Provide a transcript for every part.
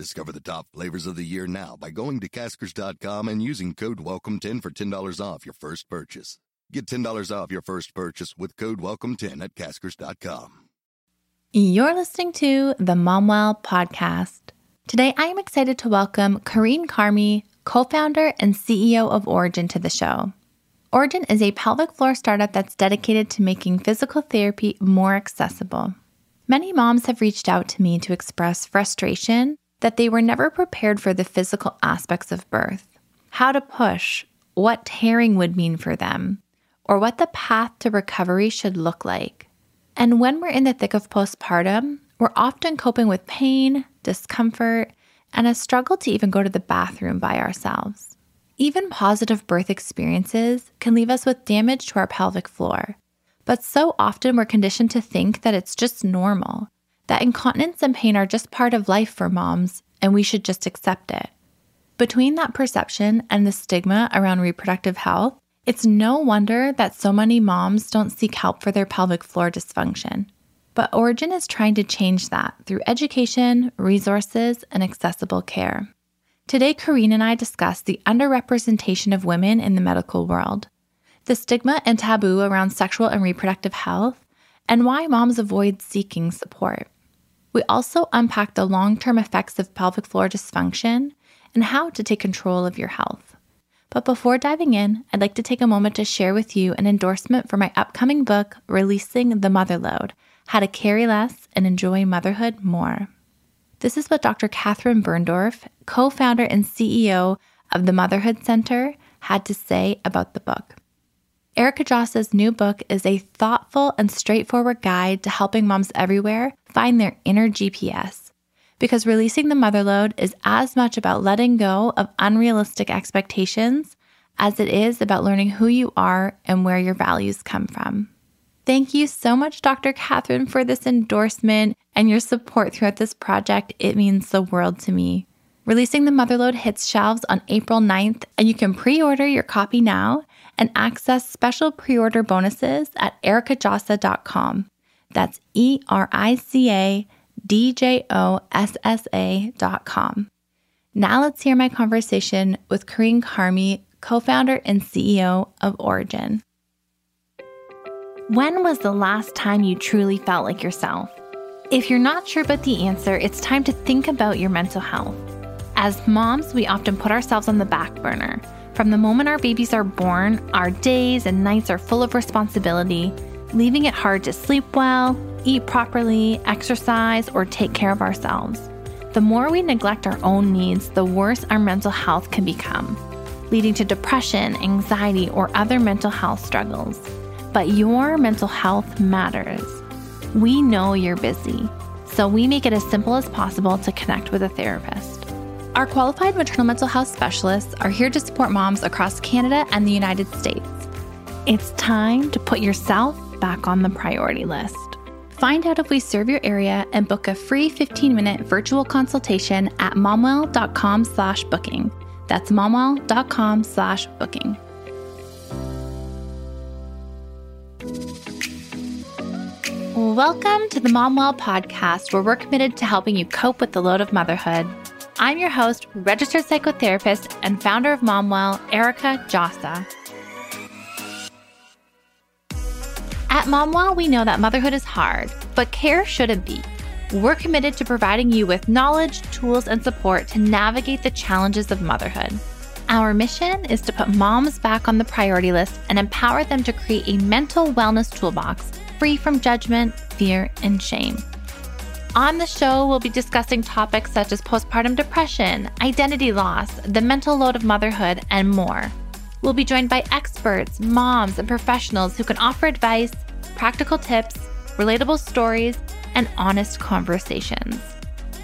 Discover the top flavors of the year now by going to caskers.com and using code WELCOME10 for $10 off your first purchase. Get $10 off your first purchase with code WELCOME10 at caskers.com. You're listening to the Momwell podcast. Today, I am excited to welcome Carine Carmy, co founder and CEO of Origin, to the show. Origin is a pelvic floor startup that's dedicated to making physical therapy more accessible. Many moms have reached out to me to express frustration that they were never prepared for the physical aspects of birth, how to push, what tearing would mean for them, or what the path to recovery should look like. And when we're in the thick of postpartum, we're often coping with pain, discomfort, and a struggle to even go to the bathroom by ourselves. Even positive birth experiences can leave us with damage to our pelvic floor. But so often we're conditioned to think that it's just normal that incontinence and pain are just part of life for moms and we should just accept it. Between that perception and the stigma around reproductive health, it's no wonder that so many moms don't seek help for their pelvic floor dysfunction. But Origin is trying to change that through education, resources, and accessible care. Today, Carine and I discuss the underrepresentation of women in the medical world, the stigma and taboo around sexual and reproductive health, and why moms avoid seeking support. We also unpack the long term effects of pelvic floor dysfunction and how to take control of your health. But before diving in, I'd like to take a moment to share with you an endorsement for my upcoming book, Releasing the Mother Load How to Carry Less and Enjoy Motherhood More. This is what Dr. Catherine Birndorf, co founder and CEO of the Motherhood Center, had to say about the book. Erica Djossa's new book is a thoughtful and straightforward guide to helping moms everywhere find their inner GPS. Because releasing the motherload is as much about letting go of unrealistic expectations as it is about learning who you are and where your values come from. Thank you so much, Dr. Catherine, for this endorsement and your support throughout this project. It means the world to me. Releasing the Motherload hits shelves on April 9th, and you can pre order your copy now and access special pre order bonuses at ericadjossa.com. That's E R I C A D J O S S A dot com. Now let's hear my conversation with Carine Carmy, co founder and CEO of Origin. When was the last time you truly felt like yourself? If you're not sure about the answer, it's time to think about your mental health. As moms, we often put ourselves on the back burner from the moment our babies are born, our days and nights are full of responsibility, leaving it hard to sleep well, eat properly, exercise, or take care of ourselves. The more we neglect our own needs, the worse our mental health can become, leading to depression, anxiety, or other mental health struggles. But your mental health matters. We know you're busy, so we make it as simple as possible to connect with a therapist. Our qualified maternal mental health specialists are here to support moms across Canada and the United States. It's time to put yourself back on the priority list. Find out if we serve your area and book a free 15-minute virtual consultation at momwell.com slash booking. That's momwell.com slash booking. Welcome to the Momwell podcast, where we're committed to helping you cope with the load of motherhood. I'm your host, registered psychotherapist, and founder of Momwell, Erica Djossa. At Momwell, we know that motherhood is hard, but care shouldn't be. We're committed to providing you with knowledge, tools, and support to navigate the challenges of motherhood. Our mission is to put moms back on the priority list and empower them to create a mental wellness toolbox free from judgment, fear, and shame. On the show, we'll be discussing topics such as postpartum depression, identity loss, the mental load of motherhood, and more. We'll be joined by experts, moms, and professionals who can offer advice, practical tips, relatable stories, and honest conversations.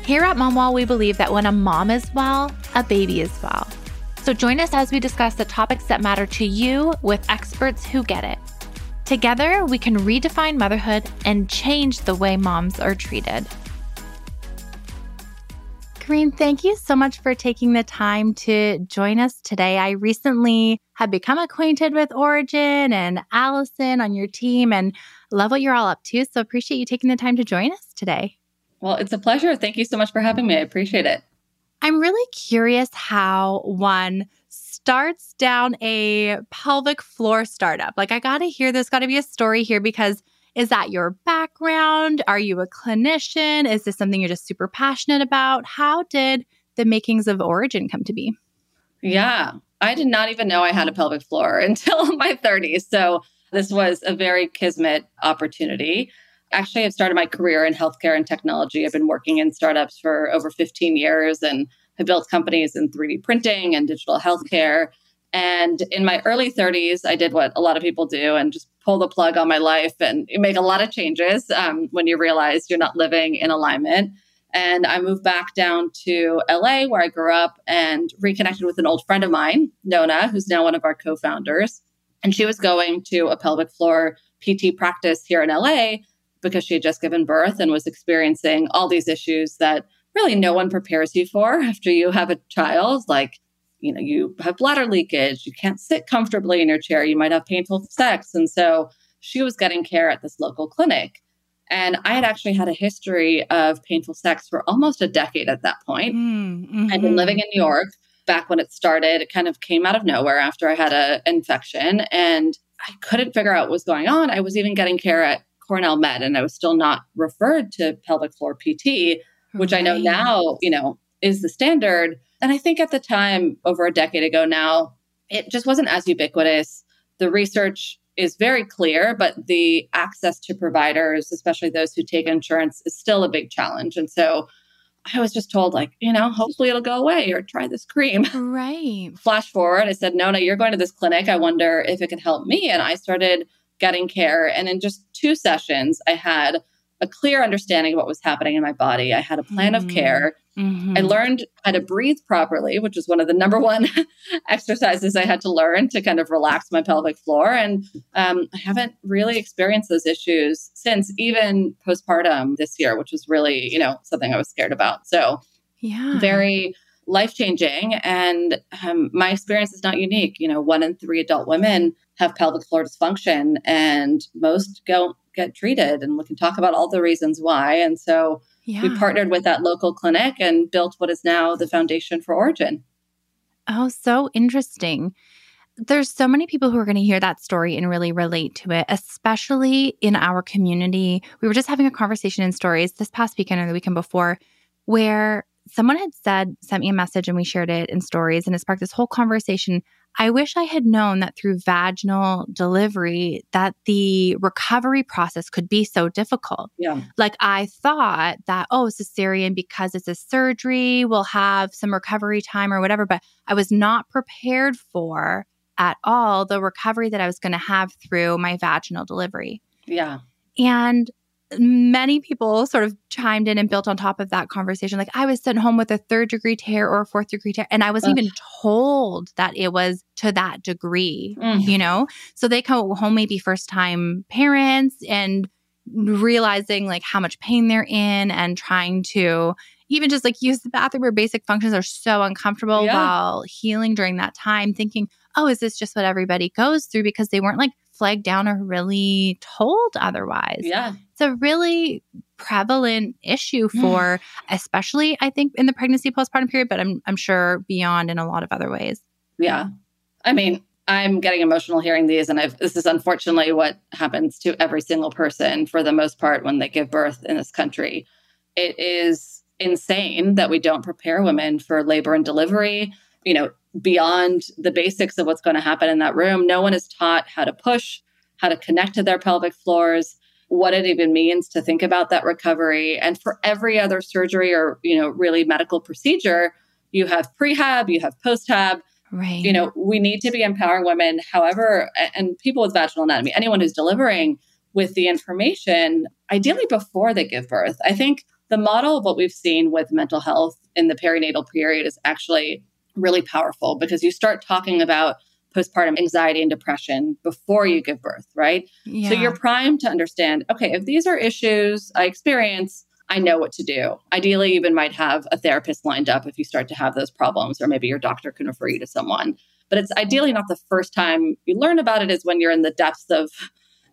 Here at Momwell, we believe that when a mom is well, a baby is well. So join us as we discuss the topics that matter to you with experts who get it. Together, we can redefine motherhood and change the way moms are treated. Corinne, thank you so much for taking the time to join us today. I recently have become acquainted with Origin and Allison on your team and love what you're all up to. So appreciate you taking the time to join us today. Well, it's a pleasure. Thank you so much for having me. I appreciate it. I'm really curious how one starts down a pelvic floor startup. Like, I got to hear there's got to be a story here because is that your background? Are you a clinician? Is this something you're just super passionate about? How did the makings of Origin come to be? Yeah, I did not even know I had a pelvic floor until my 30s. So, this was a very kismet opportunity. Actually, I've started my career in healthcare and technology. I've been working in startups for over 15 years and have built companies in 3D printing and digital healthcare. And in my early 30s, I did what a lot of people do and just pull the plug on my life and make a lot of changes um, when you realize you're not living in alignment. And I moved back down to LA where I grew up and reconnected with an old friend of mine, Nona, who's now one of our co founders. And she was going to a pelvic floor PT practice here in LA because she had just given birth and was experiencing all these issues that really no one prepares you for after you have a child. Like, you know, you have bladder leakage, you can't sit comfortably in your chair, you might have painful sex. And so she was getting care at this local clinic. And I had actually had a history of painful sex for almost a decade at that point. Mm-hmm. I'd been living in New York back when it started. It kind of came out of nowhere after I had an infection and I couldn't figure out what was going on. I was even getting care at Cornell Med and I was still not referred to pelvic floor PT which right. I know now, you know, is the standard. And I think at the time, over a decade ago now, it just wasn't as ubiquitous. The research is very clear, but the access to providers, especially those who take insurance, is still a big challenge. And so I was just told, like, you know, hopefully it'll go away or try this cream. Right. Flash forward, I said, Nona, you're going to this clinic. I wonder if it can help me. And I started getting care. And in just two sessions, I had a clear understanding of what was happening in my body. I had a plan mm-hmm. of care. Mm-hmm. I learned how to breathe properly, which was one of the number one exercises I had to learn to kind of relax my pelvic floor. And um, I haven't really experienced those issues since even postpartum this year, which was really, you know, something I was scared about. So, yeah, very life changing. And um, my experience is not unique. You know, one in three adult women have pelvic floor dysfunction, and most don't get treated. And we can talk about all the reasons why. And so yeah. we partnered with that local clinic and built what is now the foundation for Origin. Oh, so interesting. There's so many people who are going to hear that story and really relate to it, especially in our community. We were just having a conversation in stories this past weekend or the weekend before where someone had said, sent me a message and we shared it in stories and it sparked this whole conversation I wish I had known that through vaginal delivery that the recovery process could be so difficult. Yeah. Like I thought that oh cesarean because it's a surgery we'll have some recovery time or whatever, but I was not prepared for at all the recovery that I was going to have through my vaginal delivery. Yeah. And many people sort of chimed in and built on top of that conversation. Like I was sent home with a third degree tear or a fourth degree tear, and I wasn't even told that it was to that degree, mm. you know? So they come home maybe first time parents and realizing like how much pain they're in and trying to even just like use the bathroom or basic functions are so uncomfortable yeah. while healing during that time, thinking, oh, is this just what everybody goes through? Because they weren't like flagged down or really told otherwise. Yeah. It's a really prevalent issue for especially I think in the pregnancy postpartum period, but I'm I'm sure beyond in a lot of other ways. Yeah. I mean, I'm getting emotional hearing these and I've, this is unfortunately what happens to every single person for the most part when they give birth in this country. It is insane that we don't prepare women for labor and delivery. You know, beyond the basics of what's going to happen in that room. No one is taught how to push, how to connect to their pelvic floors, what it even means to think about that recovery. And for every other surgery or, you know, really medical procedure, you have prehab, you have post-hab. Right. You know, we need to be empowering women, however, and people with vaginal anatomy, anyone who's delivering with the information, ideally before they give birth. I think the model of what we've seen with mental health in the perinatal period is actually really powerful because you start talking about postpartum anxiety and depression before you give birth, right? Yeah. So you're primed to understand okay, if these are issues I experience, I know what to do. Ideally, you even might have a therapist lined up if you start to have those problems, or maybe your doctor can refer you to someone. But it's ideally not the first time you learn about it, is when you're in the depths of,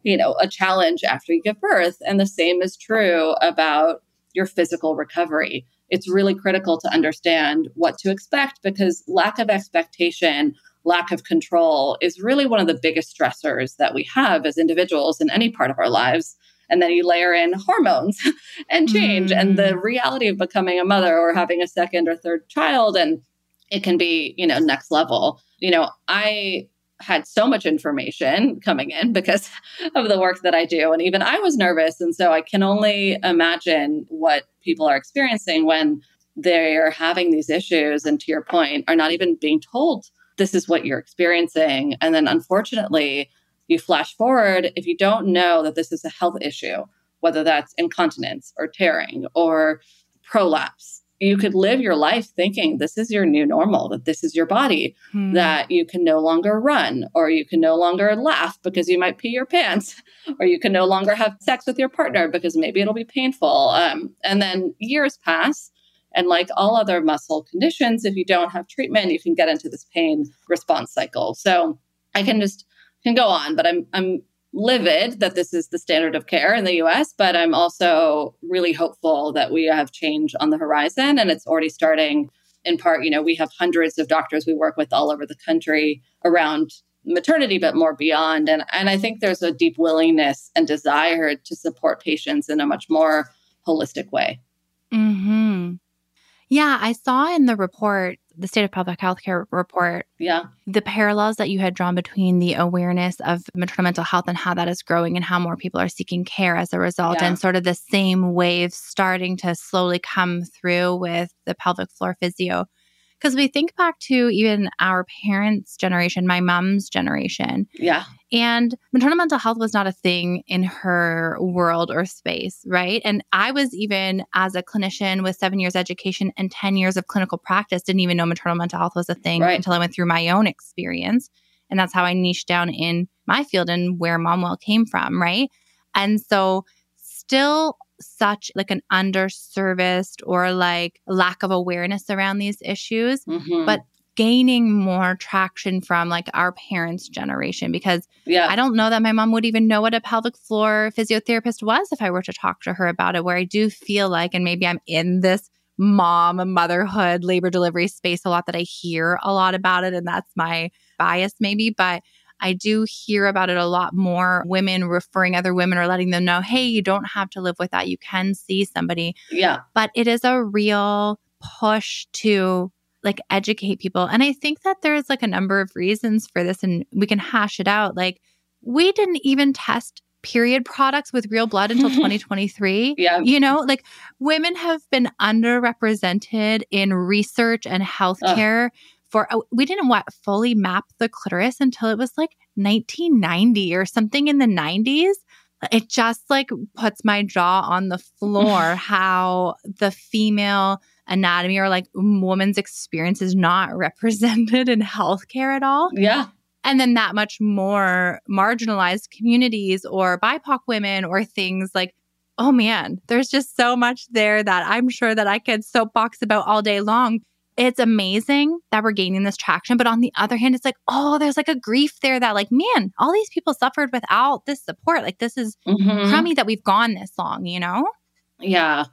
you know, a challenge after you give birth. And the same is true about your physical recovery. It's really critical to understand what to expect because lack of expectation, lack of control is really one of the biggest stressors that we have as individuals in any part of our lives. And then you layer in hormones and change mm. and the reality of becoming a mother or having a second or third child. And it can be, you know, next level. You know, I had so much information coming in because of the work that I do. And even I was nervous. And so I can only imagine what people are experiencing when they're having these issues. And to your point, are not even being told this is what you're experiencing. And then unfortunately, you flash forward, if you don't know that this is a health issue, whether that's incontinence or tearing or prolapse, you could live your life thinking this is your new normal, that this is your body, hmm. that you can no longer run, or you can no longer laugh because you might pee your pants, or you can no longer have sex with your partner because maybe it'll be painful. Um, and then years pass. And like all other muscle conditions, if you don't have treatment, you can get into this pain response cycle. So I can just can go on, but I'm I'm livid that this is the standard of care in the US, but I'm also really hopeful that we have change on the horizon and it's already starting in part, you know, we have hundreds of doctors we work with all over the country around maternity but more beyond and and I think there's a deep willingness and desire to support patients in a much more holistic way. Mhm. Yeah, I saw in the report the state of public health care report. Yeah. The parallels that you had drawn between the awareness of maternal mental health and how that is growing and how more people are seeking care as a result, yeah. and sort of the same wave starting to slowly come through with the pelvic floor physio because we think back to even our parents' generation, my mom's generation. Yeah. And maternal mental health was not a thing in her world or space, right? And I was even as a clinician with seven years education and 10 years of clinical practice, didn't even know maternal mental health was a thing right. until I went through my own experience. And that's how I niched down in my field and where Momwell came from, right? And so still such like an underserviced or like lack of awareness around these issues, mm-hmm. but gaining more traction from like our parents' generation because yeah. I don't know that my mom would even know what a pelvic floor physiotherapist was if I were to talk to her about it. Where I do feel like, and maybe I'm in this mom, motherhood, labor delivery space a lot that I hear a lot about it, and that's my bias maybe, but I do hear about it a lot more women referring other women or letting them know, hey, you don't have to live with that. You can see somebody. Yeah. But it is a real push to like educate people. And I think that there's like a number of reasons for this and we can hash it out. Like we didn't even test period products with real blood until 2023. yeah. You know, like women have been underrepresented in research and healthcare Ugh for uh, we didn't what fully map the clitoris until it was like 1990 or something in the 90s it just like puts my jaw on the floor how the female anatomy or like woman's experience is not represented in healthcare at all. Yeah. And then that much more marginalized communities or bipoc women or things like oh man there's just so much there that i'm sure that i could soapbox about all day long it's amazing that we're gaining this traction. But on the other hand, it's like, oh, there's like a grief there that, like, man, all these people suffered without this support. Like, this is mm-hmm. crummy that we've gone this long, you know? Yeah.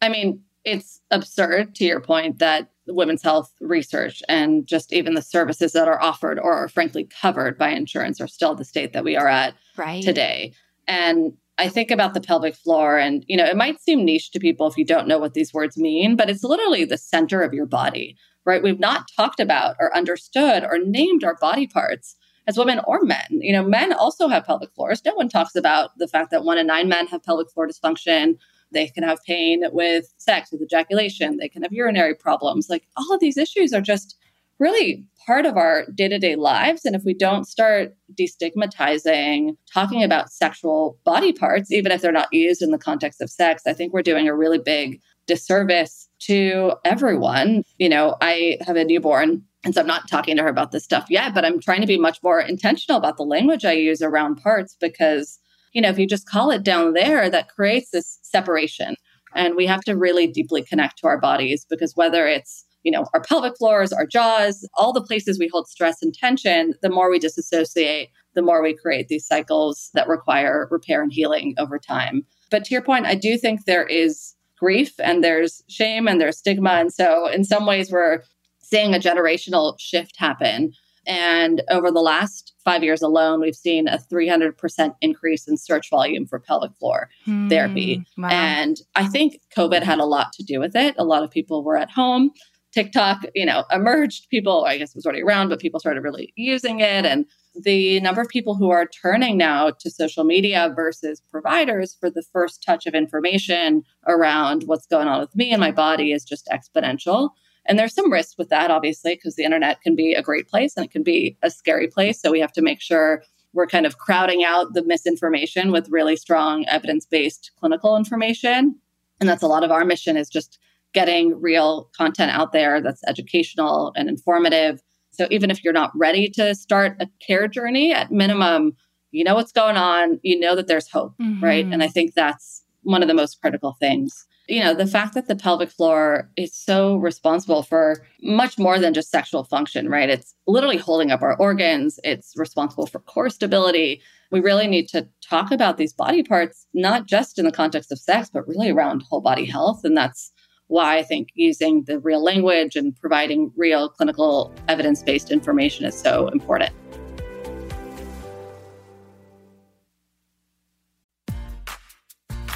I mean, it's absurd to your point that women's health research and just even the services that are offered or are frankly covered by insurance are still the state that we are at right. today. And I think about the pelvic floor, and you know, it might seem niche to people if you don't know what these words mean, but it's literally the center of your body, right? We've not talked about or understood or named our body parts as women or men. You know, men also have pelvic floors. No one talks about the fact that one in nine men have pelvic floor dysfunction. They can have pain with sex, with ejaculation. They can have urinary problems. Like all of these issues are just really part of our day to day lives. And if we don't start destigmatizing, talking about sexual body parts, even if they're not used in the context of sex, I think we're doing a really big disservice to everyone. You know, I have a newborn. And so I'm not talking to her about this stuff yet, but I'm trying to be much more intentional about the language I use around parts because, you know, if you just call it down there, that creates this separation. And we have to really deeply connect to our bodies because whether it's you know, our pelvic floors, our jaws, all the places we hold stress and tension, the more we disassociate, the more we create these cycles that require repair and healing over time. But to your point, I do think there is grief and there's shame and there's stigma. And so, in some ways, we're seeing a generational shift happen. And over the last five years alone, we've seen a 300% increase in search volume for pelvic floor mm, therapy. Wow. And I think COVID had a lot to do with it. A lot of people were at home. TikTok, you know, emerged. People, I guess, it was already around, but people started really using it. And the number of people who are turning now to social media versus providers for the first touch of information around what's going on with me and my body is just exponential. And there's some risk with that, obviously, because the internet can be a great place and it can be a scary place. So we have to make sure we're kind of crowding out the misinformation with really strong evidence based clinical information. And that's a lot of our mission is just getting real content out there that's educational and informative. So even if you're not ready to start a care journey, at minimum, you know what's going on, you know that there's hope, mm-hmm. right? And I think that's one of the most critical things. You know, the fact that the pelvic floor is so responsible for much more than just sexual function, right? It's literally holding up our organs, it's responsible for core stability. We really need to talk about these body parts, not just in the context of sex, but really around whole body health. And that's why I think using the real language and providing real clinical evidence based information is so important.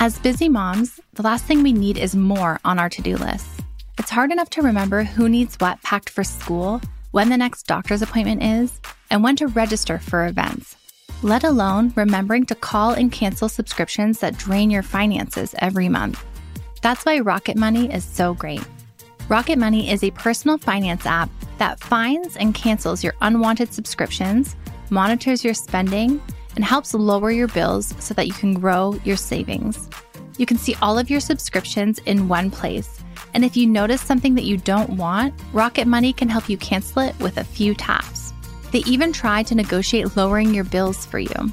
As busy moms, the last thing we need is more on our to do list. It's hard enough to remember who needs what packed for school, when the next doctor's appointment is, and when to register for events, let alone remembering to call and cancel subscriptions that drain your finances every month. That's why Rocket Money is so great. Rocket Money is a personal finance app that finds and cancels your unwanted subscriptions, monitors your spending, and helps lower your bills so that you can grow your savings. You can see all of your subscriptions in one place. And if you notice something that you don't want, Rocket Money can help you cancel it with a few taps. They even try to negotiate lowering your bills for you.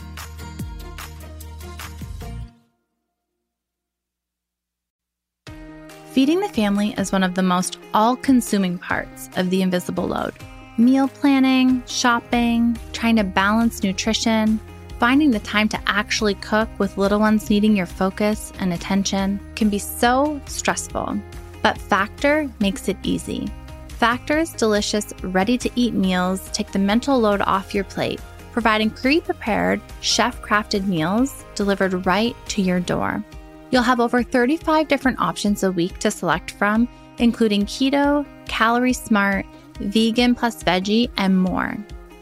Feeding the family is one of the most all consuming parts of the invisible load. Meal planning, shopping, trying to balance nutrition, finding the time to actually cook with little ones needing your focus and attention can be so stressful. But Factor makes it easy. Factor's delicious, ready to eat meals take the mental load off your plate, providing pre prepared, chef crafted meals delivered right to your door. You'll have over 35 different options a week to select from, including keto, calorie smart, vegan plus veggie, and more.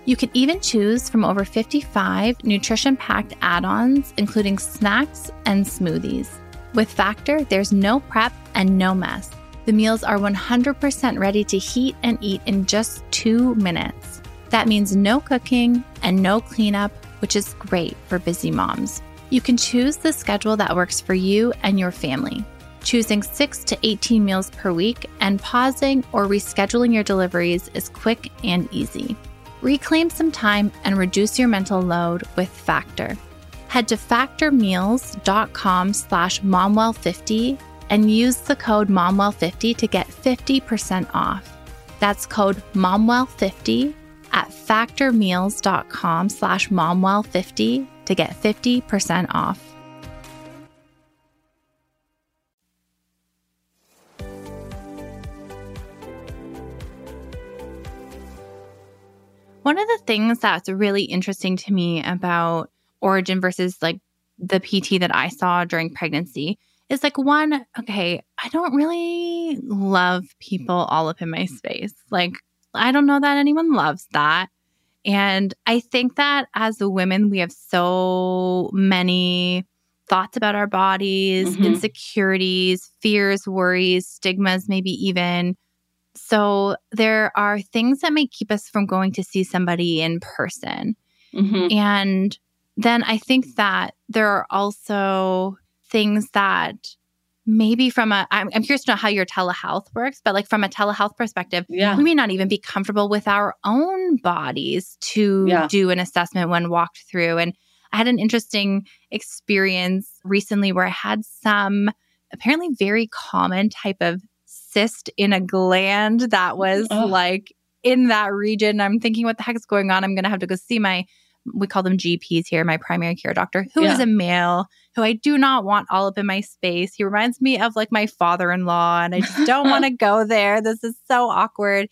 You can even choose from over 55 nutrition packed add ons, including snacks and smoothies. With Factor, there's no prep and no mess. The meals are 100% ready to heat and eat in just two minutes. That means no cooking and no cleanup, which is great for busy moms. You can choose the schedule that works for you and your family, choosing 6 to 18 meals per week, and pausing or rescheduling your deliveries is quick and easy. Reclaim some time and reduce your mental load with Factor. Head to factormeals.com slash momwell50 and use the code momwell50 to get 50% off. That's code momwell50 at factormeals.com slash momwell50 to get 50% off. One of the things that's really interesting to me about Origin versus like the PT that I saw during pregnancy is like one, okay, I don't really love people all up in my space. Like, I don't know that anyone loves that. And I think that as the women, we have so many thoughts about our bodies, mm-hmm. insecurities, fears, worries, stigmas, maybe even. So there are things that may keep us from going to see somebody in person. Mm-hmm. And then I think that there are also things that maybe from a I'm, I'm curious to know how your telehealth works but like from a telehealth perspective yeah. we may not even be comfortable with our own bodies to yeah. do an assessment when walked through and i had an interesting experience recently where i had some apparently very common type of cyst in a gland that was like in that region i'm thinking what the heck is going on i'm going to have to go see my we call them GPs here, my primary care doctor, who yeah. is a male who I do not want all up in my space. He reminds me of like my father in law, and I just don't want to go there. This is so awkward,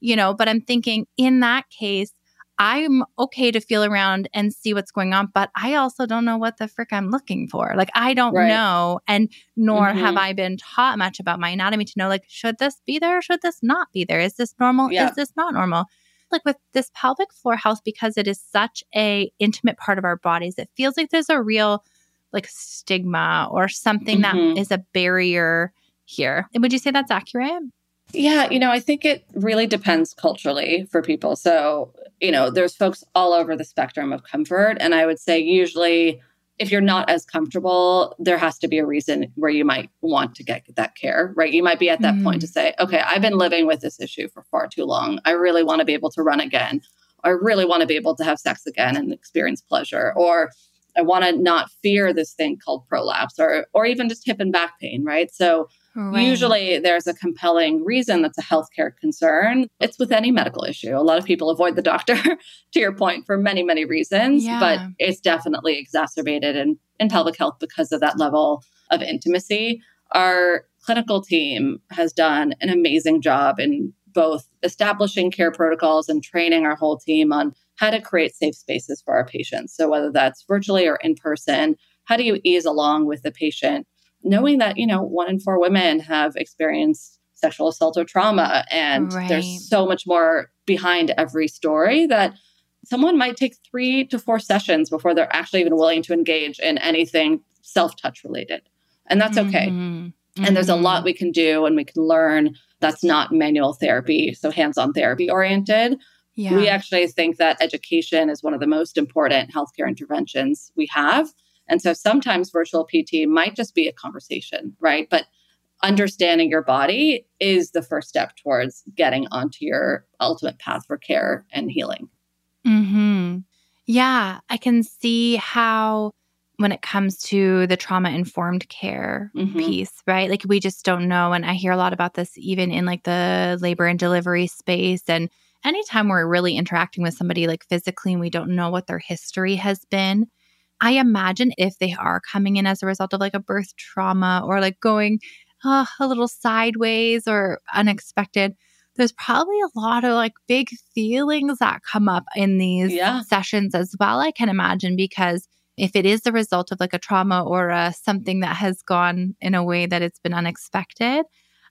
you know. But I'm thinking in that case, I'm okay to feel around and see what's going on, but I also don't know what the frick I'm looking for. Like, I don't right. know. And nor mm-hmm. have I been taught much about my anatomy to know, like, should this be there? Should this not be there? Is this normal? Yeah. Is this not normal? Like with this pelvic floor health because it is such a intimate part of our bodies it feels like there's a real like stigma or something mm-hmm. that is a barrier here. And would you say that's accurate? Yeah you know i think it really depends culturally for people. So you know there's folks all over the spectrum of comfort and i would say usually if you're not as comfortable, there has to be a reason where you might want to get that care, right? You might be at that mm. point to mm. say, okay, I've been living with this issue for far too long. I really want to be able to run again. I really want to be able to have sex again and experience pleasure. Or I want to not fear this thing called prolapse or or even just hip and back pain, right? So Right. Usually there's a compelling reason that's a healthcare concern. It's with any medical issue. A lot of people avoid the doctor, to your point, for many, many reasons, yeah. but it's definitely exacerbated in, in pelvic health because of that level of intimacy. Our clinical team has done an amazing job in both establishing care protocols and training our whole team on how to create safe spaces for our patients. So, whether that's virtually or in person, how do you ease along with the patient knowing that, you know, one in four women have experienced sexual assault or trauma. And right. there's so much more behind every story that someone might take three to four sessions before they're actually even willing to engage in anything self touch related. And that's okay. Mm-hmm. And there's a lot mm-hmm. we can do and we can learn that's not manual therapy, so hands on therapy oriented. Yeah. We actually think that education is one of the most important healthcare interventions we have. And so sometimes virtual PT might just be a conversation, right? But understanding your body is the first step towards getting onto your ultimate path for care and healing. Hmm. Yeah, I can see how when it comes to the trauma informed care mm-hmm. piece, right? Like we just don't know. And I hear a lot about this even in like the labor and delivery space. And anytime we're really interacting with somebody like physically and we don't know what their history has been, I imagine if they are coming in as a result of like a birth trauma or like going uh, a little sideways or unexpected, there's probably a lot of like big feelings that come up in these yeah. sessions as well. I can imagine because if it is the result of like a trauma or a, something that has gone in a way that it's been unexpected.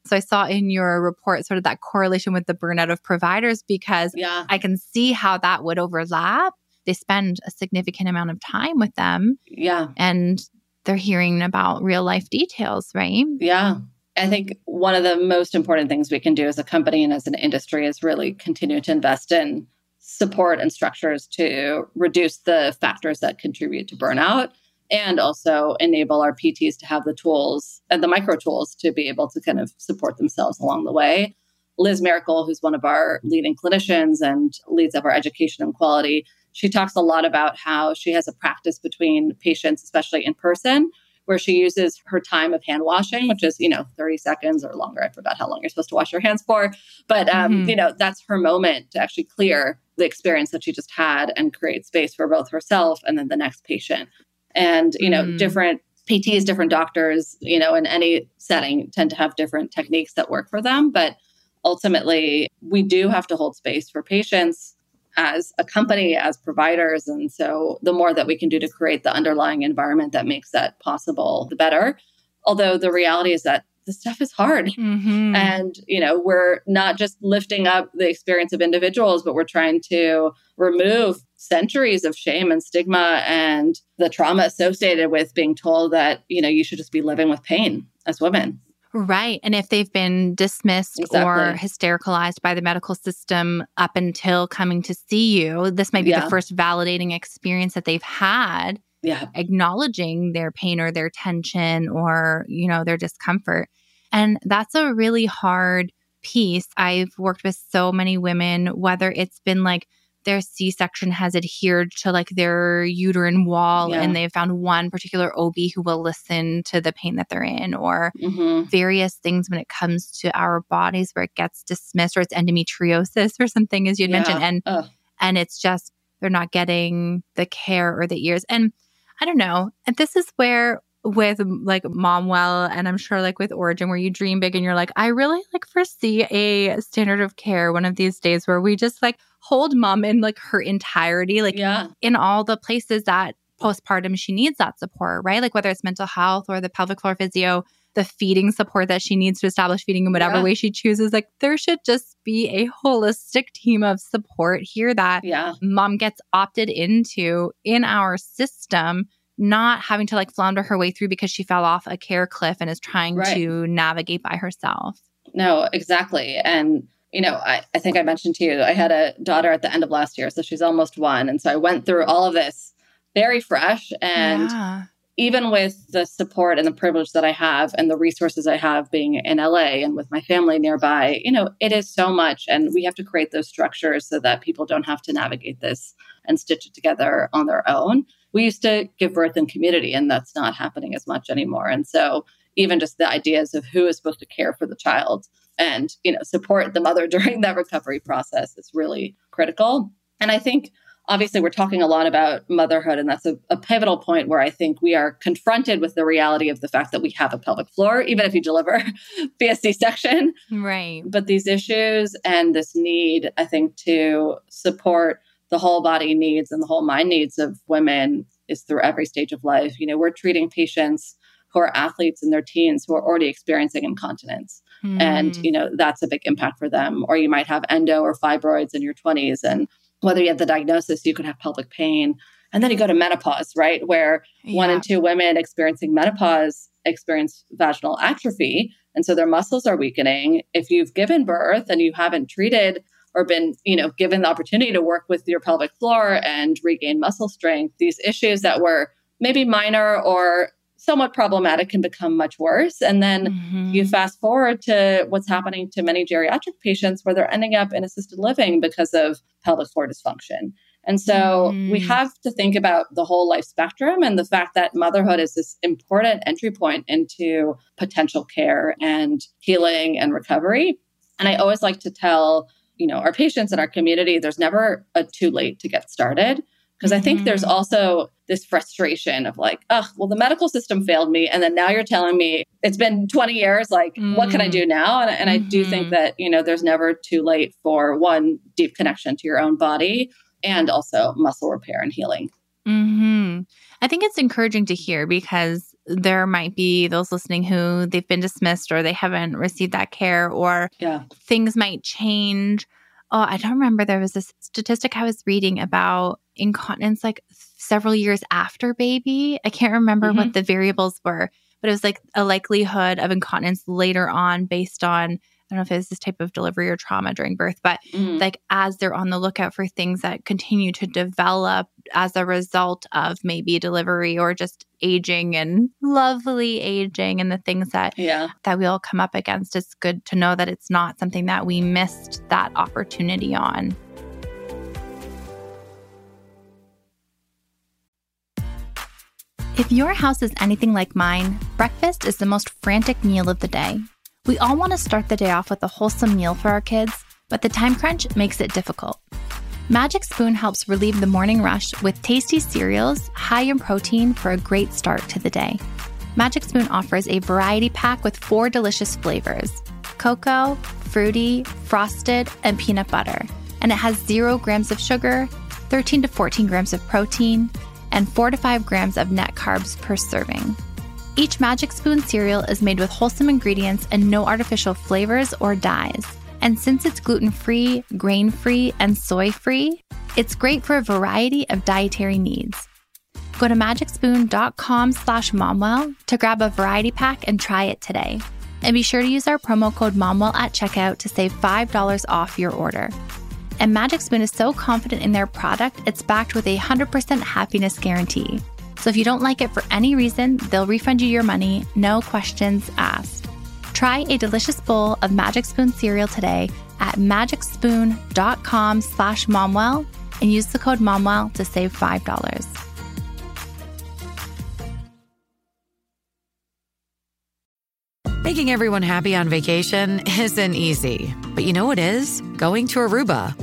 So I saw in your report sort of that correlation with the burnout of providers because yeah. I can see how that would overlap they spend a significant amount of time with them. Yeah. And they're hearing about real life details, right? Yeah. I think one of the most important things we can do as a company and as an industry is really continue to invest in support and structures to reduce the factors that contribute to burnout and also enable our PTs to have the tools and the micro tools to be able to kind of support themselves along the way. Liz Miracle, who's one of our leading clinicians and leads up our education and quality, she talks a lot about how she has a practice between patients, especially in person, where she uses her time of hand washing, which is, you know, 30 seconds or longer. I forgot how long you're supposed to wash your hands for. But, um, mm-hmm. you know, that's her moment to actually clear the experience that she just had and create space for both herself and then the next patient. And, you know, mm-hmm. different PTs, different doctors, you know, in any setting tend to have different techniques that work for them. But ultimately, we do have to hold space for patients as a company, as providers. And so the more that we can do to create the underlying environment that makes that possible, the better. Although the reality is that this stuff is hard. Mm-hmm. And, you know, we're not just lifting up the experience of individuals, but we're trying to remove centuries of shame and stigma and the trauma associated with being told that, you know, you should just be living with pain as women. Right. And if they've been dismissed exactly. or hystericalized by the medical system up until coming to see you, this might be yeah. the first validating experience that they've had. Yeah. Acknowledging their pain or their tension or, you know, their discomfort. And that's a really hard piece. I've worked with so many women, whether it's been like, their C section has adhered to like their uterine wall yeah. and they've found one particular OB who will listen to the pain that they're in or mm-hmm. various things when it comes to our bodies where it gets dismissed or it's endometriosis or something as you yeah. mentioned and Ugh. and it's just they're not getting the care or the ears and I don't know and this is where with like Momwell and I'm sure like with Origin where you dream big and you're like I really like foresee a standard of care one of these days where we just like hold mom in like her entirety, like yeah. in all the places that postpartum she needs that support, right? Like whether it's mental health or the pelvic floor physio, the feeding support that she needs to establish feeding in whatever yeah. way she chooses. Like there should just be a holistic team of support here that yeah. mom gets opted into in our system, not having to like flounder her way through because she fell off a care cliff and is trying right. to navigate by herself. No, exactly. And you know, I, I think I mentioned to you, I had a daughter at the end of last year, so she's almost one. And so I went through all of this very fresh. And yeah. even with the support and the privilege that I have and the resources I have being in LA and with my family nearby, you know, it is so much. And we have to create those structures so that people don't have to navigate this and stitch it together on their own. We used to give birth in community, and that's not happening as much anymore. And so even just the ideas of who is supposed to care for the child and you know support the mother during that recovery process is really critical. And i think obviously we're talking a lot about motherhood and that's a, a, pivotal point where i think we are confronted with the reality of the fact that we have a pelvic floor even if you deliver via c-section right. But these issues and this need i think to support the whole body needs and the whole mind needs of women is through every stage of life you know we're treating patients who are athletes in their teens who are already experiencing incontinence. Mm. And, you know, that's a big impact for them. Or you might have endo or fibroids in your 20s. And whether you have the diagnosis, you could have pelvic pain. And then you go to menopause, right? Where yeah. one in two women experiencing menopause experience vaginal atrophy. And so their muscles are weakening. If you've given birth and you haven't treated or been, you know, given the opportunity to work with your pelvic floor and regain muscle strength, these issues that were maybe minor or somewhat problematic can become much worse. And then mm-hmm. you fast forward to what's happening to many geriatric patients where they're ending up in assisted living because of pelvic floor dysfunction. And so mm-hmm. we have to think about the whole life spectrum and the fact that motherhood is this important entry point into potential care and healing and recovery. And I always like to tell, you know, our patients in our community, there's never a too late to get started. Because mm-hmm. I think there's mm-hmm. also this frustration of like, oh, well, the medical system failed me. And then now you're telling me it's been 20 years. Like, mm-hmm. what can I do mm. now? And, and mm-hmm. I do think mm-hmm. that, you know, there's never too late for one, deep connection to your own body and also muscle repair and healing. Mm-hmm. I think it's encouraging to hear because there might be those listening who they've been dismissed or they haven't received that care or yeah. things might change. Oh, I don't remember. There was this statistic I was reading about incontinence like several years after baby. I can't remember mm-hmm. what the variables were, but it was like a likelihood of incontinence later on based on don't know if it's this type of delivery or trauma during birth, but mm. like as they're on the lookout for things that continue to develop as a result of maybe delivery or just aging and lovely aging and the things that yeah. that we all come up against, it's good to know that it's not something that we missed that opportunity on. If your house is anything like mine, breakfast is the most frantic meal of the day. We all want to start the day off with a wholesome meal for our kids, but the time crunch makes it difficult. Magic Spoon helps relieve the morning rush with tasty cereals high in protein for a great start to the day. Magic Spoon offers a variety pack with four delicious flavors cocoa, fruity, frosted, and peanut butter. And it has zero grams of sugar, 13 to 14 grams of protein, and 4 to 5 grams of net carbs per serving. Each Magic Spoon cereal is made with wholesome ingredients and no artificial flavors or dyes. And since it's gluten free, grain free, and soy free, it's great for a variety of dietary needs. Go to magicspoon.com slash momwell to grab a variety pack and try it today. And be sure to use our promo code momwell at checkout to save $5 off your order. And Magic Spoon is so confident in their product, it's backed with a 100% happiness guarantee. So if you don't like it for any reason, they'll refund you your money, no questions asked. Try a delicious bowl of Magic Spoon cereal today at magicspoon.com slash momwell and use the code momwell to save $5. Making everyone happy on vacation isn't easy, but you know what is? Going to Aruba.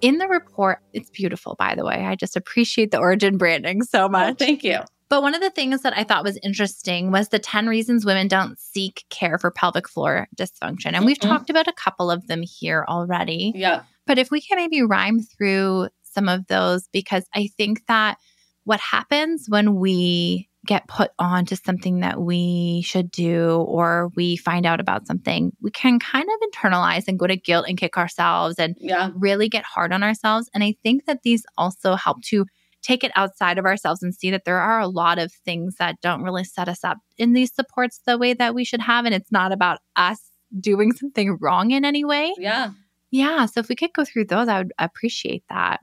In the report, it's beautiful, by the way. I just appreciate the origin branding so much. Oh, thank you. But one of the things that I thought was interesting was the 10 reasons women don't seek care for pelvic floor dysfunction. And we've Mhm. talked about a couple of them here already. Yeah. But if we can maybe rhyme through some of those, because I think that what happens when we get put on to something that we should do or we find out about something, we can kind of internalize and go to guilt and kick ourselves and Yeah. really get hard on ourselves. And I think that these also help to take it outside of ourselves and see that there are a lot of things that don't really set us up in these supports the way that we should have. And it's not about us doing something wrong in any way. Yeah. Yeah. So if we could go through those, I would appreciate that.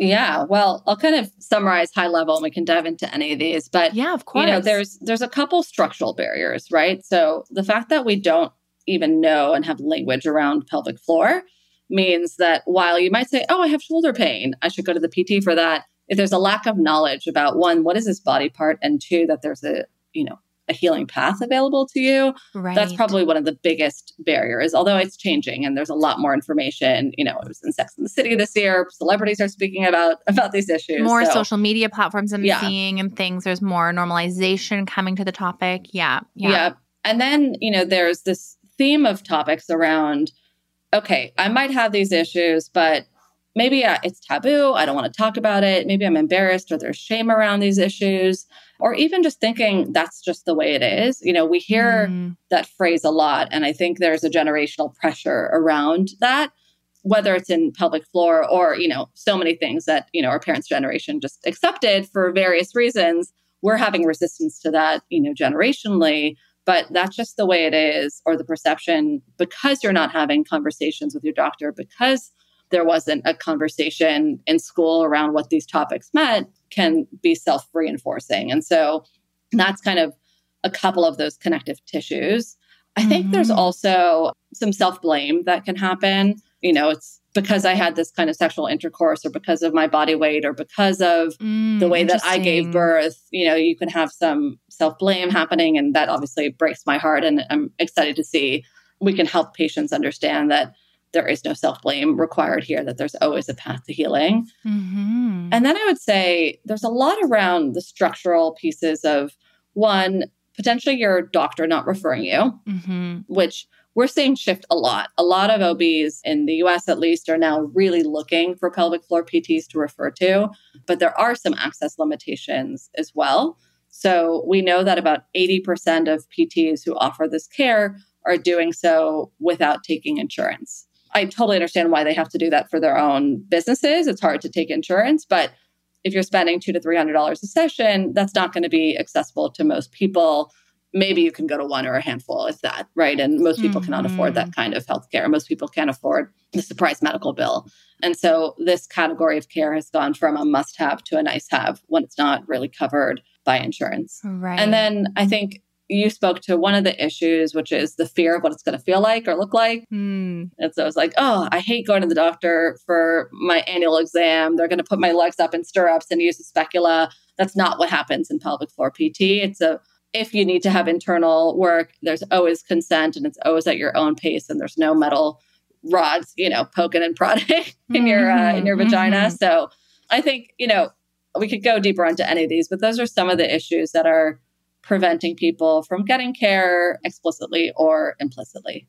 Yeah. Well, I'll kind of summarize high level and we can dive into any of these. But Yeah, of course. you know, there's there's a couple structural barriers, right? So the fact that we don't even know and have language around pelvic floor means that while you might say, "Oh, I have shoulder pain. I should go to the PT for that." If there's a lack of knowledge about one, what is this body part, and two, that there's a you know a healing path available to you, right. that's probably one of the biggest barriers. Although it's changing and there's a lot more information. You know, it was in Sex in the City this year. Celebrities are speaking about about these issues. more So- social media platforms I'm Yeah. seeing and things. There's more normalization coming to the topic. Yeah. Yeah. Yeah. And then, you know, there's this theme of topics around, okay, I might have these issues, but maybe uh, it's taboo. I don't want to talk about it. Maybe I'm embarrassed or there's shame around these issues. Or even just thinking that's just the way it is. You know, we hear Mm, that phrase a lot. And I think there's a generational pressure around that, whether it's in pelvic floor or, you know, so many things that, you know, our parents' generation just accepted for various reasons. We're having resistance to that, you know, generationally. But that's just the way it is, or the perception because you're not having conversations with your doctor, because there wasn't a conversation in school around what these topics meant, can be self reinforcing. And so that's kind of a couple of those connective tissues. I think there's Mhm. also some self blame that can happen. You know, it's because I had this kind of sexual intercourse, or because of my body weight, or because of mm, the way that I gave birth. You know, you can have some self blame happening, and that obviously breaks my heart. And I'm excited to see we can help patients understand that there is no self blame required here, that there's always a path to healing. Mhm. And then I would say there's a lot around the structural pieces of one, potentially your doctor not referring you, mm-hmm. which we're seeing shift a lot. A lot of OBs in the US, at least, are now really looking for pelvic floor PTs to refer to, but there are some access limitations as well. So we know that about 80% of PTs who offer this care are doing so without taking insurance. I totally understand why they have to do that for their own businesses. It's hard to take insurance, but if you're spending two to three hundred dollars a session, that's not going to be accessible to most people. Maybe you can go to one or a handful, if that, right? And most people mm-hmm. cannot afford that kind of healthcare. Most people can't afford the surprise medical bill. And so this category of care has gone from a must have to a nice have when it's not really covered by insurance. Right. And then I think you spoke to one of the issues, which is the fear of what it's going to feel like or look like. Mm. And so I was like, oh, I hate going to the doctor for my annual exam. They're going to put my legs up in stirrups and use a specula. That's not what happens in pelvic floor PT. It's a if you need to have internal work, there's always consent and it's always at your own pace and there's no metal rods, you know, poking and prodding in your uh, in your mm-hmm. vagina. Mm-hmm. So I think, you know, we could go deeper into any of these, but those are some of the issues that are preventing people from getting care explicitly or implicitly.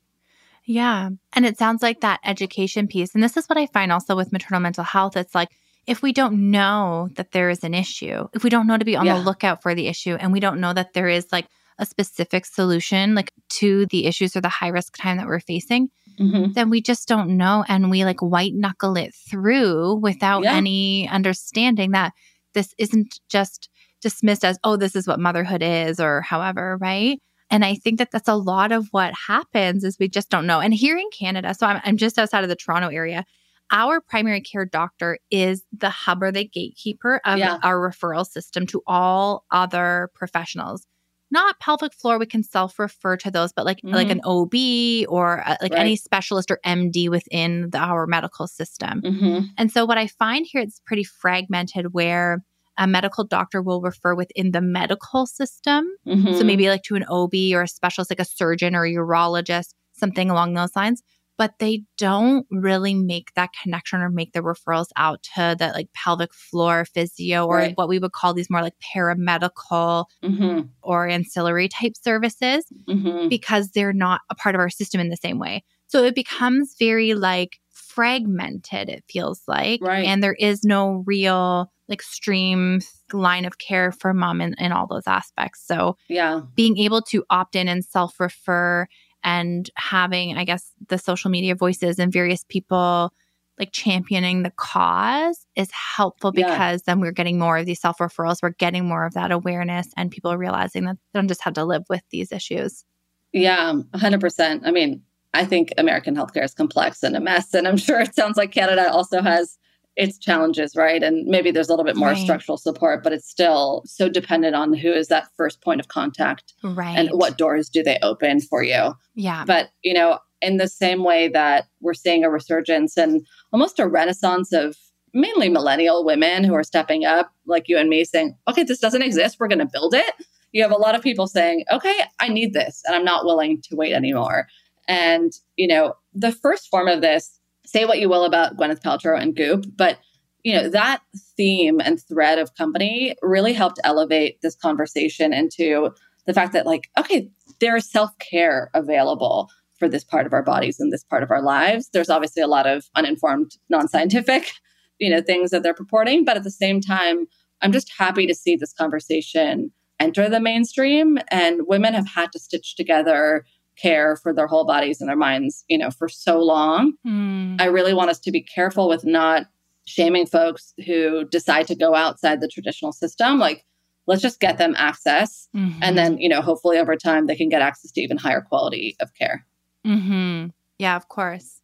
Yeah. And it sounds like that education piece. And this is what I find also with maternal mental health. It's like, if we don't know that there is an issue, if we don't know to be on yeah. the lookout for the issue, and we don't know that there is like a specific solution, like to the issues or the high risk time that we're facing, mm-hmm. then we just don't know. And we like white knuckle it through without yeah. any understanding that this isn't just dismissed as, oh, this is what motherhood is, or however, right? And I think that that's a lot of what happens is we just don't know. And here in Canada, so I'm, I'm just outside of the Toronto area, our primary care doctor is the hub or the gatekeeper of yeah. our referral system to all other professionals. Not pelvic floor, we can self refer to those, but like mm-hmm. like an OB or a, uh, like right. any specialist or MD within the, our medical system. Mm-hmm. And so what I find here, it's pretty fragmented where a medical doctor will refer within the medical system. Mm-hmm. So maybe like to an OB or a specialist, like a surgeon or a urologist, something along those lines. But they don't really make that connection or make the referrals out to the like pelvic floor physio or right. what we would call these more like paramedical mm-hmm. or ancillary type services mm-hmm. because they're not a part of our system in the same way. So it becomes very like fragmented, it feels like. Right. And there is no real like stream line of care for mom in, in all those aspects. So yeah, being able to opt in and self refer and having, I guess, the social media voices and various people like championing the cause is helpful because yeah. then we're getting more of these self referrals. We're getting more of that awareness and people realizing that they don't just have to live with these issues. Yeah, 100%. I mean, I think American healthcare is complex and a mess. And I'm sure it sounds like Canada also has its challenges, right? And maybe there's a little bit more right. structural support, but it's still so dependent on who is that first point of contact. Right. And what doors do they open for you? Yeah. But, you know, in the same way that we're seeing a resurgence and almost a renaissance of mainly millennial women who are stepping up, like you and me, saying, okay, this doesn't exist. We're going to build it. You have a lot of people saying, okay, I need this and I'm not willing to wait anymore. And, you know, the first form of this say what you will about Gwyneth Paltrow and Goop, but you know that theme and thread of company really helped elevate this conversation into the fact that like okay there is self-care available for this part of our bodies and this part of our lives. There's obviously a lot of uninformed non-scientific you know things that they're purporting but at the same time i'm just happy to see this conversation enter the mainstream and women have had to stitch together care for their whole bodies and their minds, you know, for so long. Mm. I really want us to be careful with not shaming folks who decide to go outside the traditional system. Like, let's just get them access. Mm-hmm. And then, you know, hopefully over time they can get access to even higher quality of care. Mm-hmm. Yeah, of course.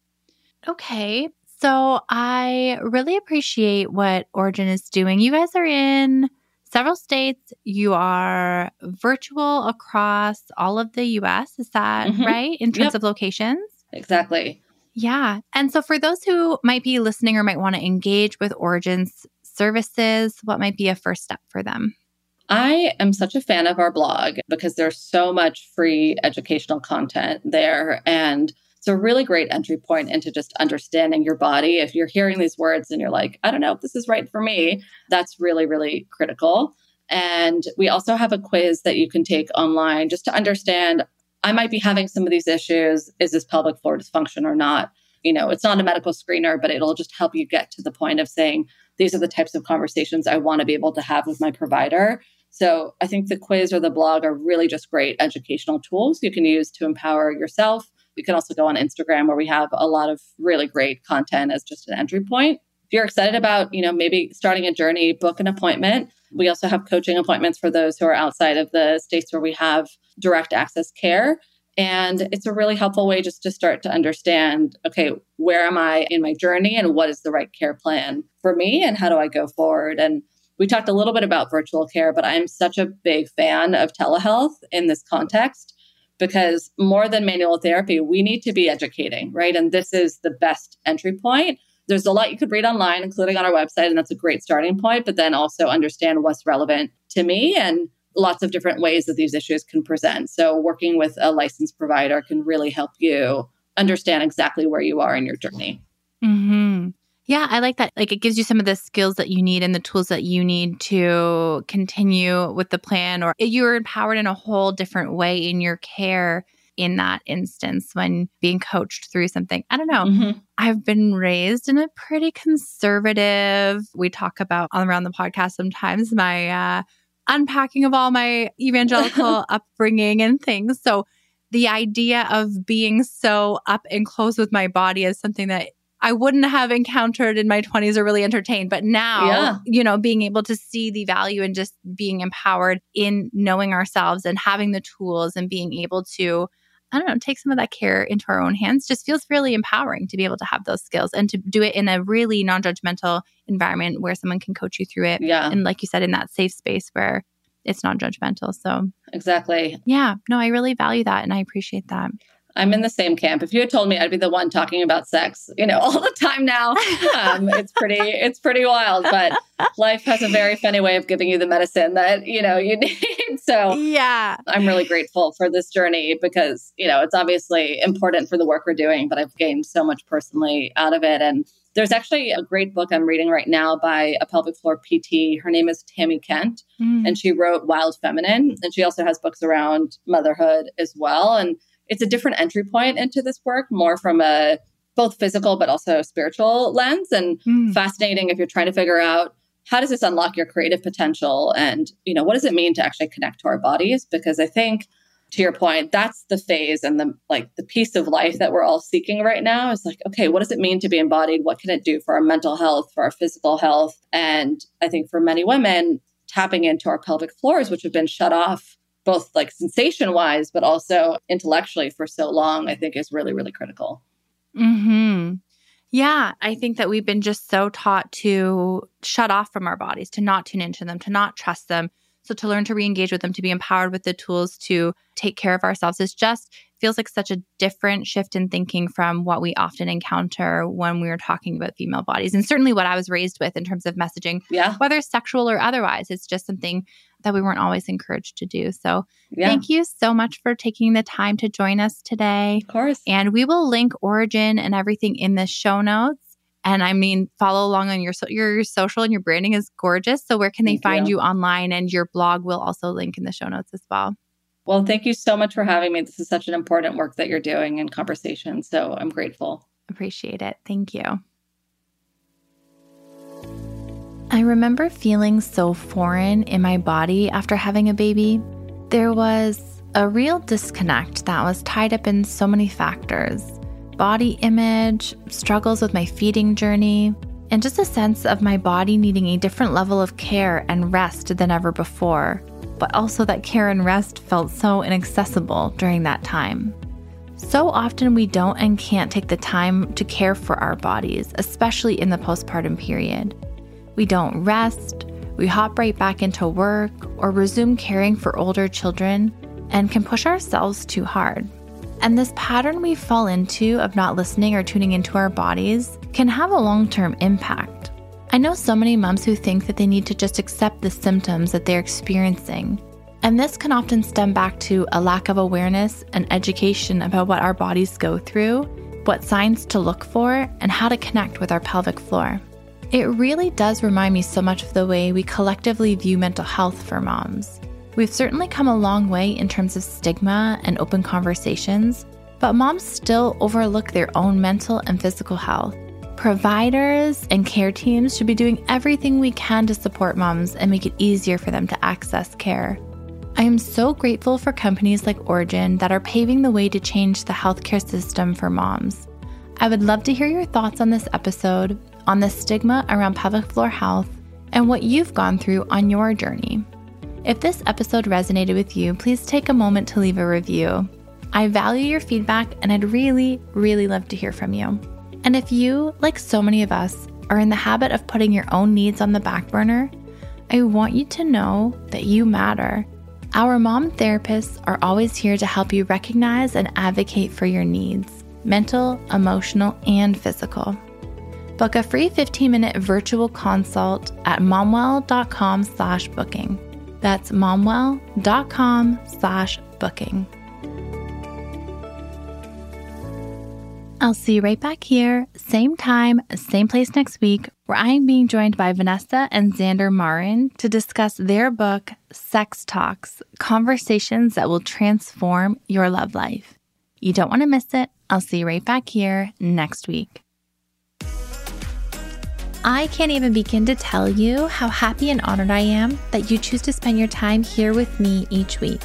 Okay. So I really appreciate what Origin is doing. You guys are in several states. You are virtual across all of the US. Is that mm-hmm. right in terms yep. of locations? Exactly. Yeah. And so for those who might be listening or might want to engage with Origins services, what might be a first step for them? I am such a fan of our blog because there's so much free educational content there. And it's a really great entry point into just understanding your body. If you're hearing these words and you're like, I don't know if this is right for me, that's really, really critical. And we also have a quiz that you can take online just to understand I might be having some of these issues. Is this pelvic floor dysfunction or not? You know, it's not a medical screener, but it'll just help you get to the point of saying, these are the types of conversations I want to be able to have with my provider. So I think the quiz or the blog are really just great educational tools you can use to empower yourself. You can also go on Instagram where we have a lot of really great content as just an entry point. If you're excited about, you know, maybe starting a journey, book an appointment. We also have coaching appointments for those who are outside of the states where we have direct access care. And it's a really helpful way just to start to understand okay, where am I in my journey and what is the right care plan for me and how do I go forward? And we talked a little bit about virtual care, but I'm such a big fan of telehealth in this context because more than manual therapy, we need to be educating, right? And this is the best entry point. There's a lot you could read online, including on our website, and that's a great starting point, but then also understand what's relevant to me and lots of different ways that these issues can present. So, working with a licensed provider can really help you understand exactly where you are in your journey. Mm-hmm. Yeah, I like that. Like it gives you some of the skills that you need and the tools that you need to continue with the plan, or you're empowered in a whole different way in your care in that instance when being coached through something. I don't know. Mm-hmm. I've been raised in a pretty conservative, we talk about all around the podcast sometimes, my uh, unpacking of all my evangelical upbringing and things. So the idea of being so up and close with my body is something that I wouldn't have encountered in my 20s or really entertained. But now, yeah. you know, being able to see the value and just being empowered in knowing ourselves and having the tools and being able to, I don't know, take some of that care into our own hands just feels really empowering to be able to have those skills and to do it in a really non judgmental environment where someone can coach you through it. Yeah. And like you said, in that safe space where it's non judgmental. So, exactly. Yeah. No, I really value that and I appreciate that. I'm in the same camp. If you had told me I'd be the one talking about sex, you know, all the time now, um, it's pretty, it's pretty wild. But life has a very funny way of giving you the medicine that you know you need. So yeah, I'm really grateful for this journey because you know it's obviously important for the work we're doing, but I've gained so much personally out of it. And there's actually a great book I'm reading right now by a pelvic floor PT. Her name is Tami Kent, mm. and she wrote Wild Feminine, and she also has books around motherhood as well. And it's a different entry point into this work, more from a both physical but also spiritual lens and mm. fascinating if you're trying to figure out how does this unlock your creative potential and you know what does it mean to actually connect to our bodies? Because i think to your point that's the phase and the like the piece of life that we're all seeking right now is like okay what does it mean to be embodied? What can it do for our mental health for our physical health? And i think for many women tapping into our pelvic floors which have been shut off both like sensation wise, but also intellectually for so long, I think is really, really critical. Hmm. Yeah, I think that we've been just so taught to shut off from our bodies, to not tune into them, to not trust them. So to learn to re-engage with them, to be empowered with the tools to take care of ourselves is just feels like such a different shift in thinking from what we often encounter when we are talking about female bodies. And certainly what I was raised with in terms of messaging, yeah. whether sexual or otherwise. It's just something that we weren't always encouraged to do. So yeah. thank you so much for taking the time to join us today. Of course. And we will link Origin and everything in the show notes. And I mean, follow along on your so- your social and your branding is gorgeous. So where can they thank find you. you online? And your blog will also link in the show notes as well. Well, thank you so much for having me. This is such an important work that you're doing in conversation. So I'm grateful. Appreciate it. Thank you. I remember feeling so foreign in my body after having a baby. There was a real disconnect that was tied up in so many factors body image, struggles with my feeding journey, and just a sense of my body needing a different level of care and rest than ever before. But also that care and rest felt so inaccessible during that time. So often we don't and can't take the time to care for our bodies, especially in the postpartum period. We don't rest, we hop right back into work, or resume caring for older children, and can push ourselves too hard. And this pattern we fall into of not listening or tuning into our bodies can have a long term impact. I know so many moms who think that they need to just accept the symptoms that they're experiencing. And this can often stem back to a lack of awareness and education about what our bodies go through, what signs to look for, and how to connect with our pelvic floor. It really does remind me so much of the way we collectively view mental health for moms. We've certainly come a long way in terms of stigma and open conversations, but moms still overlook their own mental and physical health. Providers and care teams should be doing everything we can to support moms and make it easier for them to access care. I am so grateful for companies like Origin that are paving the way to change the healthcare system for moms. I would love to hear your thoughts on this episode on the stigma around pelvic floor health and what you've gone through on your journey. If this episode resonated with you, please take a moment to leave a review. I value your feedback and I'd really, really love to hear from you. And if you, like so many of us, are in the habit of putting your own needs on the back burner, I want you to know that you matter. Our mom therapists are always here to help you recognize and advocate for your needs mental, emotional, and physical. Book a free 15-minute virtual consult at momwell.com slash booking. That's momwell.com slash booking. I'll see you right back here, same time, same place next week, where I am being joined by Vanessa and Xander Marin to discuss their book, Sex Talks Conversations That Will Transform Your Love Life. You don't want to miss it. I'll see you right back here next week. I can't even begin to tell you how happy and honored I am that you choose to spend your time here with me each week.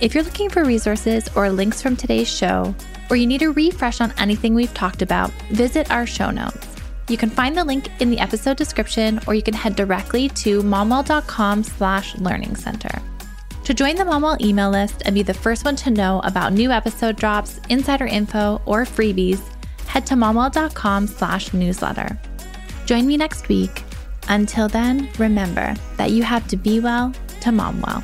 If you're looking for resources or links from today's show, or you need a refresh on anything we've talked about, visit our show notes. You can find the link in the episode description, or you can head directly to momwell.com slash learning center. To join the Momwell email list and be the first one to know about new episode drops, insider info, or freebies, head to momwell.com slash newsletter. Join me next week. Until then, remember that you have to be well to mom well.